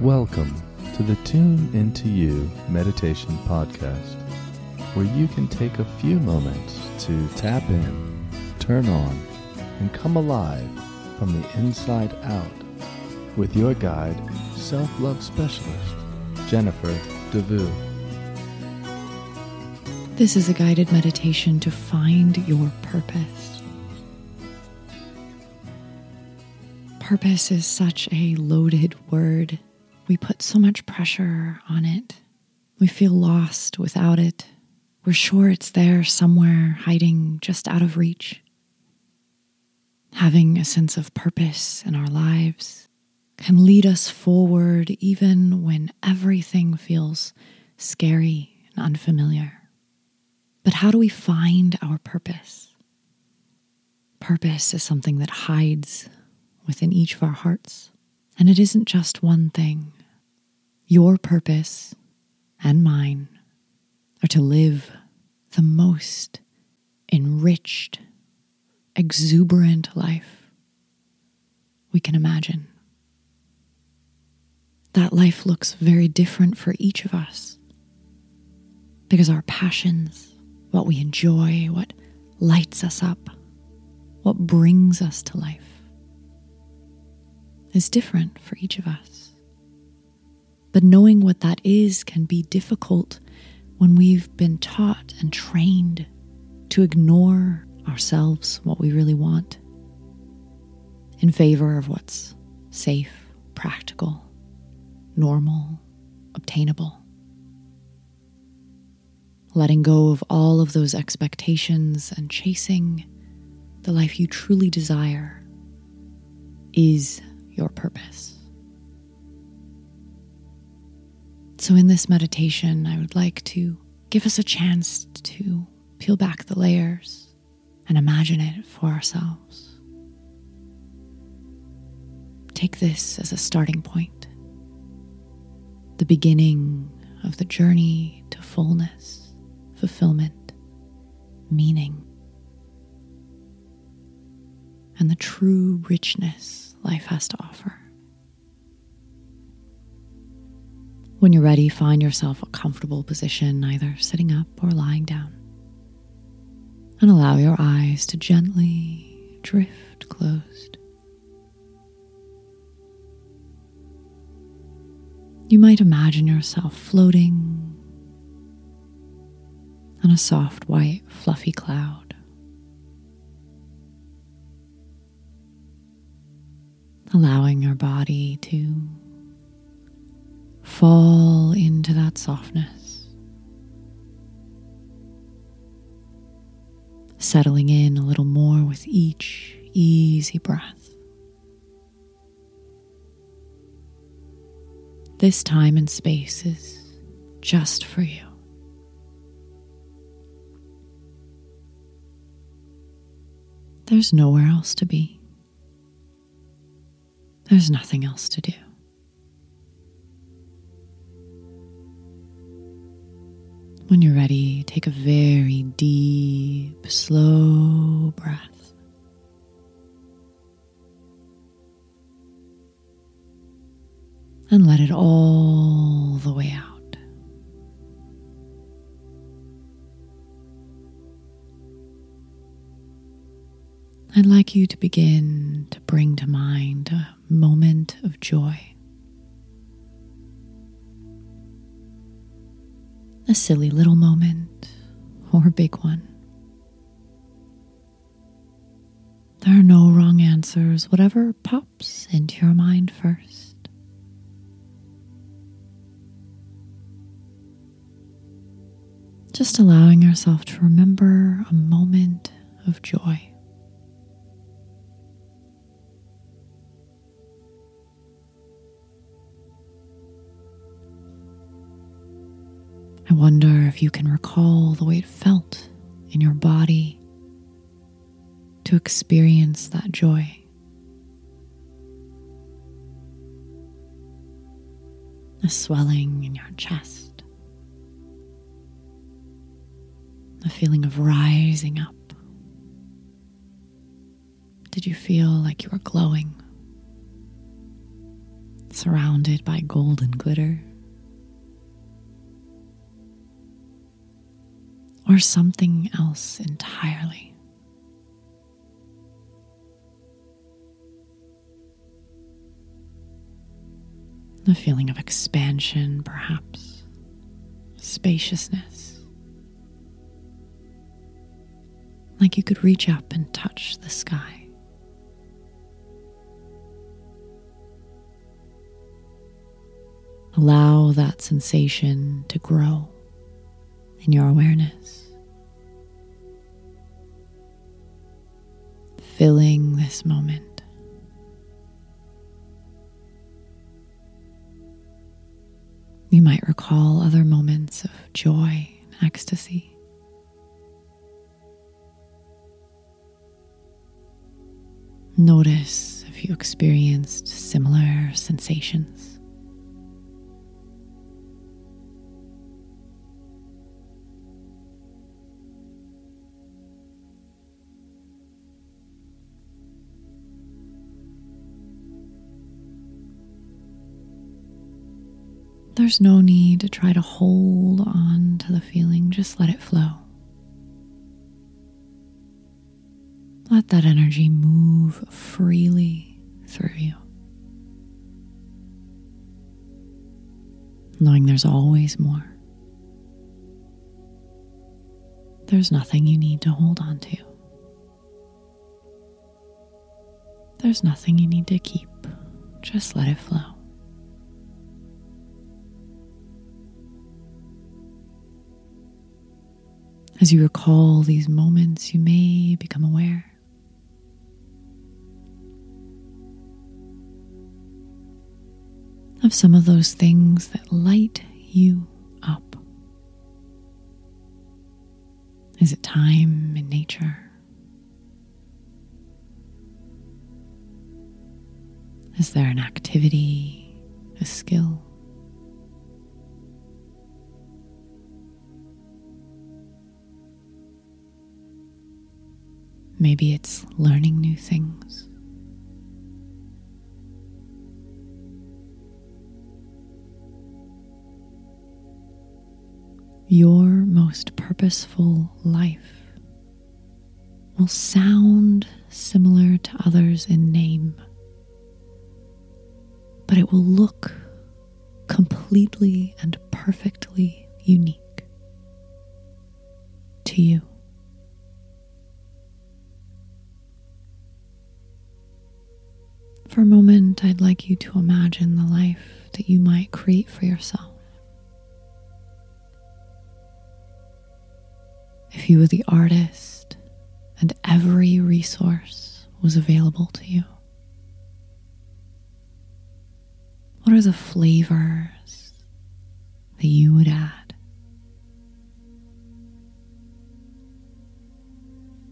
Welcome to the Tune Into You Meditation Podcast, where you can take a few moments to tap in, turn on, and come alive from the inside out with your guide, self love specialist, Jennifer DeVue. This is a guided meditation to find your purpose. Purpose is such a loaded word. We put so much pressure on it. We feel lost without it. We're sure it's there somewhere, hiding just out of reach. Having a sense of purpose in our lives can lead us forward even when everything feels scary and unfamiliar. But how do we find our purpose? Purpose is something that hides within each of our hearts, and it isn't just one thing. Your purpose and mine are to live the most enriched, exuberant life we can imagine. That life looks very different for each of us because our passions, what we enjoy, what lights us up, what brings us to life, is different for each of us. But knowing what that is can be difficult when we've been taught and trained to ignore ourselves, what we really want, in favor of what's safe, practical, normal, obtainable. Letting go of all of those expectations and chasing the life you truly desire is your purpose. So, in this meditation, I would like to give us a chance to peel back the layers and imagine it for ourselves. Take this as a starting point, the beginning of the journey to fullness, fulfillment, meaning, and the true richness life has to offer. When you're ready, find yourself a comfortable position, either sitting up or lying down. And allow your eyes to gently drift closed. You might imagine yourself floating on a soft, white, fluffy cloud. Allowing your body to fall into that softness, settling in a little more with each easy breath. This time and space is just for you. There's nowhere else to be. There's nothing else to do. When you're ready, take a very deep, slow breath. And let it all the way out. I'd like you to begin to bring to mind a moment of joy. A silly little moment or a big one. There are no wrong answers, whatever pops into your mind first. Just allowing yourself to remember a moment of joy. I wonder if you can recall the way it felt in your body to experience that joy. A swelling in your chest, a feeling of rising up. Did you feel like you were glowing? surrounded by golden glitter. Or something else entirely. A feeling of expansion, perhaps, spaciousness. Like you could reach up and touch the sky. Allow that sensation to grow in your awareness, filling this moment. You might recall other moments of joy and ecstasy. Notice if you experienced similar sensations. There's no need to try to hold on to the feeling, just let it flow. Let that energy move freely through you. Knowing there's always more. There's nothing you need to hold on to. There's nothing you need to keep. Just let it flow. As you recall these moments, you may become aware of some of those things that light you up. Is it time in nature? Is there an activity, a skill? Maybe it's learning new things. Your most purposeful life will sound similar to others in name, but it will look completely and perfectly unique to you. For a moment, I'd like you to imagine the life that you might create for yourself. If you were the artist and every resource was available to you, what are the flavors that you would add?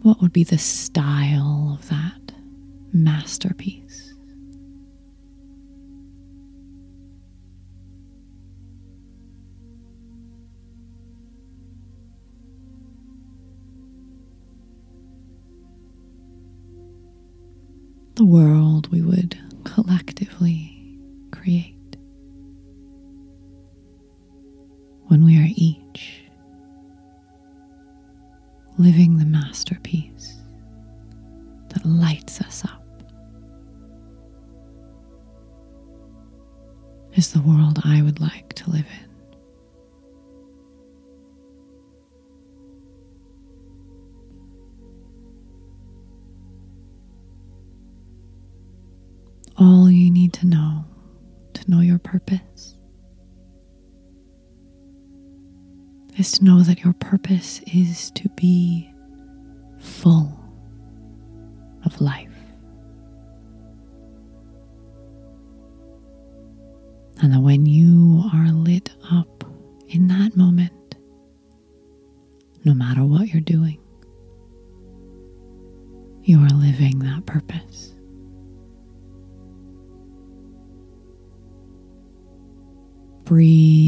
What would be the style of that masterpiece? The world we would collectively create when we are each living the masterpiece that lights us up is the world I would like to live in. All you need to know to know your purpose is to know that your purpose is to be full of life. And that when you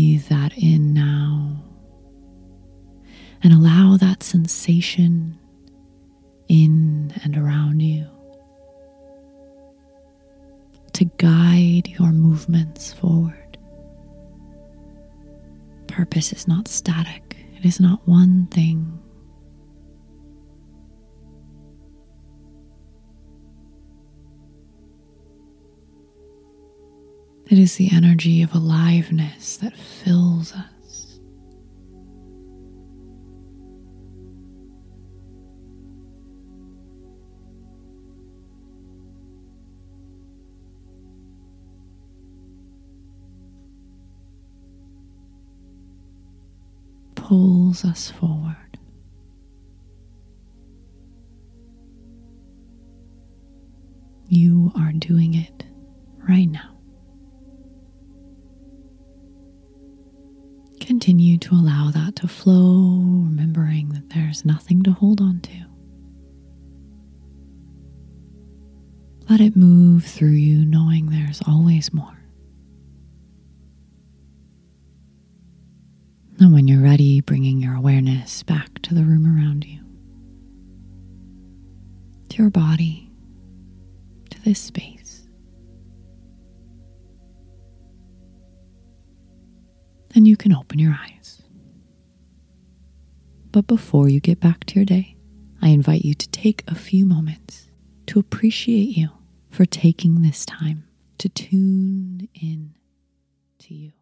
breathe that in now and allow that sensation in and around you to guide your movements forward. Purpose is not static, it is not one thing. It is the energy of aliveness that fills us. Pulls us forward. You are doing it right now. Continue to allow that to flow, remembering that there's nothing to hold on to. Let it move through you, knowing there's always more. And when you're ready, bringing your awareness back to the room around you, to your body, to this space. Then you can open your eyes. But before you get back to your day, I invite you to take a few moments to appreciate you for taking this time to tune in to you.